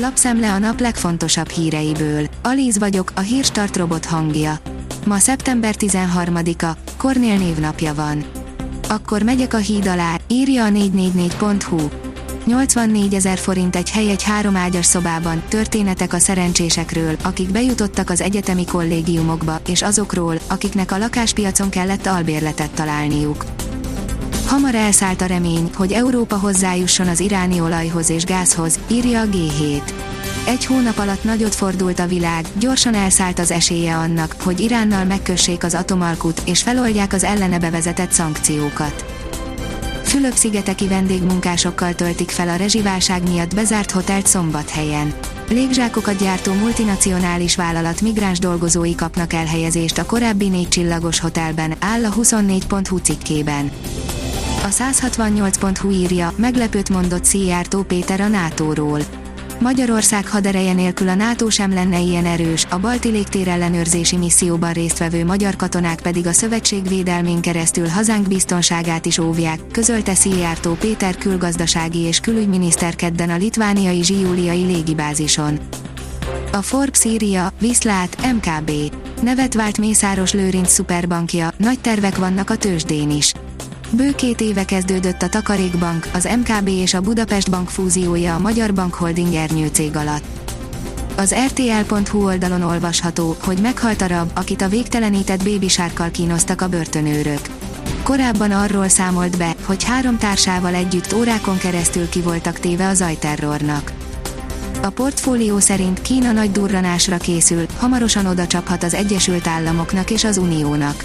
Lapszemle a nap legfontosabb híreiből. Alíz vagyok, a hírstart robot hangja. Ma szeptember 13-a, Kornél névnapja van. Akkor megyek a híd alá, írja a 444.hu. 84 ezer forint egy hely egy három ágyas szobában, történetek a szerencsésekről, akik bejutottak az egyetemi kollégiumokba, és azokról, akiknek a lakáspiacon kellett albérletet találniuk. Hamar elszállt a remény, hogy Európa hozzájusson az iráni olajhoz és gázhoz, írja a G7. Egy hónap alatt nagyot fordult a világ, gyorsan elszállt az esélye annak, hogy Iránnal megkössék az atomalkut és feloldják az ellene bevezetett szankciókat. Fülöp-szigeteki vendégmunkásokkal töltik fel a rezsiválság miatt bezárt hotelt szombathelyen. Légzsákokat gyártó multinacionális vállalat migráns dolgozói kapnak elhelyezést a korábbi négy csillagos hotelben, áll a 24.hu cikkében. A 168.hu írja, meglepőt mondott Szijjártó Péter a NATO-ról. Magyarország hadereje nélkül a NATO sem lenne ilyen erős, a balti légtér ellenőrzési misszióban résztvevő magyar katonák pedig a szövetség védelmén keresztül hazánk biztonságát is óvják, közölte Szijjártó Péter külgazdasági és külügyminiszter kedden a litvániai zsiúliai légibázison. A Forbes írja, Viszlát, MKB. Nevet vált Mészáros Lőrinc szuperbankja, nagy tervek vannak a tőzsdén is. Bő két éve kezdődött a Takarékbank, az MKB és a Budapest Bank fúziója a Magyar Bank Holding ernyőcég alatt. Az rtl.hu oldalon olvasható, hogy meghalt a rab, akit a végtelenített bébisárkkal kínoztak a börtönőrök. Korábban arról számolt be, hogy három társával együtt órákon keresztül ki voltak téve a zajterrornak. A portfólió szerint Kína nagy durranásra készül, hamarosan oda csaphat az Egyesült Államoknak és az Uniónak.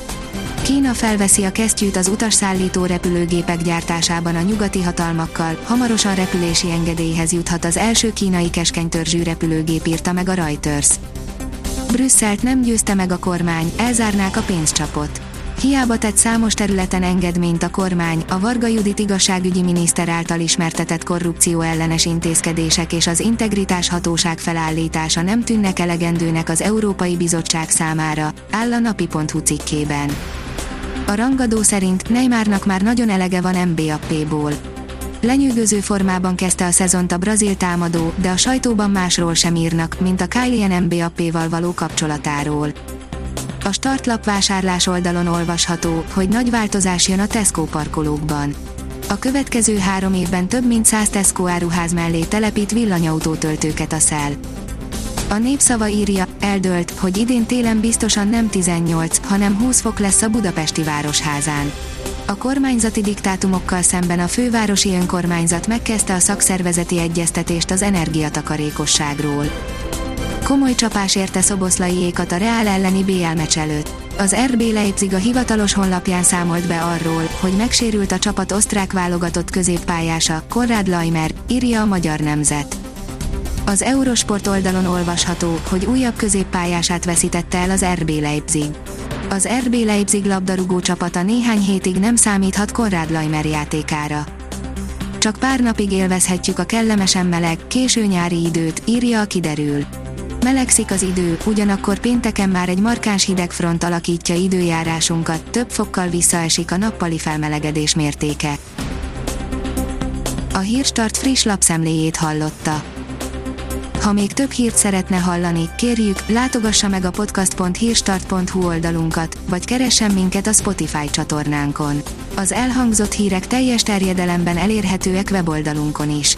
Kína felveszi a kesztyűt az utasszállító repülőgépek gyártásában a nyugati hatalmakkal, hamarosan repülési engedélyhez juthat az első kínai keskenytörzsű repülőgép írta meg a Reuters. Brüsszelt nem győzte meg a kormány, elzárnák a pénzcsapot. Hiába tett számos területen engedményt a kormány, a Varga Judit igazságügyi miniszter által ismertetett korrupció ellenes intézkedések és az integritás hatóság felállítása nem tűnnek elegendőnek az Európai Bizottság számára, áll a napi.hu cikkében. A rangadó szerint Neymarnak már nagyon elege van Mbappéból. Lenyűgöző formában kezdte a szezont a brazil támadó, de a sajtóban másról sem írnak, mint a Kylian Mbappéval való kapcsolatáról. A startlap vásárlás oldalon olvasható, hogy nagy változás jön a Tesco parkolókban. A következő három évben több mint 100 Tesco áruház mellé telepít villanyautótöltőket a szel. A népszava írja, eldölt, hogy idén télen biztosan nem 18, hanem 20 fok lesz a budapesti városházán. A kormányzati diktátumokkal szemben a fővárosi önkormányzat megkezdte a szakszervezeti egyeztetést az energiatakarékosságról. Komoly csapás érte Szoboszlaiékat a Reál elleni BL meccs előtt. Az RB Leipzig a hivatalos honlapján számolt be arról, hogy megsérült a csapat osztrák válogatott középpályása, Konrad Laimer, írja a Magyar Nemzet. Az Eurosport oldalon olvasható, hogy újabb középpályását veszítette el az RB Leipzig. Az RB Leipzig labdarúgó csapata néhány hétig nem számíthat Konrad Laimer játékára. Csak pár napig élvezhetjük a kellemesen meleg, késő nyári időt, írja a kiderül. Melegszik az idő, ugyanakkor pénteken már egy markáns hidegfront alakítja időjárásunkat, több fokkal visszaesik a nappali felmelegedés mértéke. A Hírstart friss lapszemléjét hallotta. Ha még több hírt szeretne hallani, kérjük, látogassa meg a podcast.hírstart.hu oldalunkat, vagy keressen minket a Spotify csatornánkon. Az elhangzott hírek teljes terjedelemben elérhetőek weboldalunkon is.